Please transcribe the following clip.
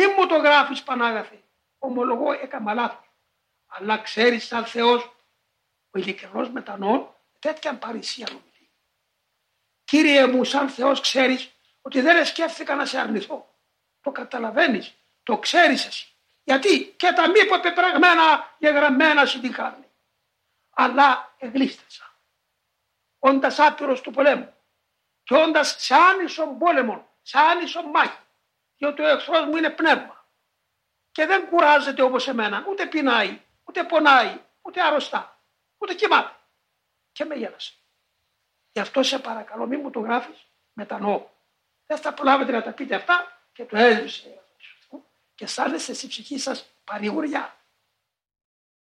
Μη μου το γράφεις Πανάγαθε. Ομολογώ έκανα λάθος. Αλλά ξέρεις σαν Θεός ο ειλικρινός μετανοών τέτοια παρησία νομίζει. Κύριε μου σαν Θεός ξέρεις ότι δεν σκέφτηκα να σε αρνηθώ. Το καταλαβαίνεις, το ξέρεις εσύ. Γιατί και τα μη πεπραγμένα γεγραμμένα σου την χάρη. Αλλά εγλίστασα. Όντας άπειρος του πολέμου και όντας σε άνισον πόλεμο, σε άνισον μάχη, διότι ο εχθρός μου είναι πνεύμα και δεν κουράζεται όπως εμένα, ούτε πεινάει, ούτε πονάει, ούτε αρρωστά, ούτε κοιμάται. Και με γέλασε. Γι' αυτό σε παρακαλώ μην μου το γράφεις, μετανοώ. Δεν θα προλάβετε να τα πείτε αυτά και το έσβησε. Και αισθάνεστε στη ψυχή σας παρηγοριά.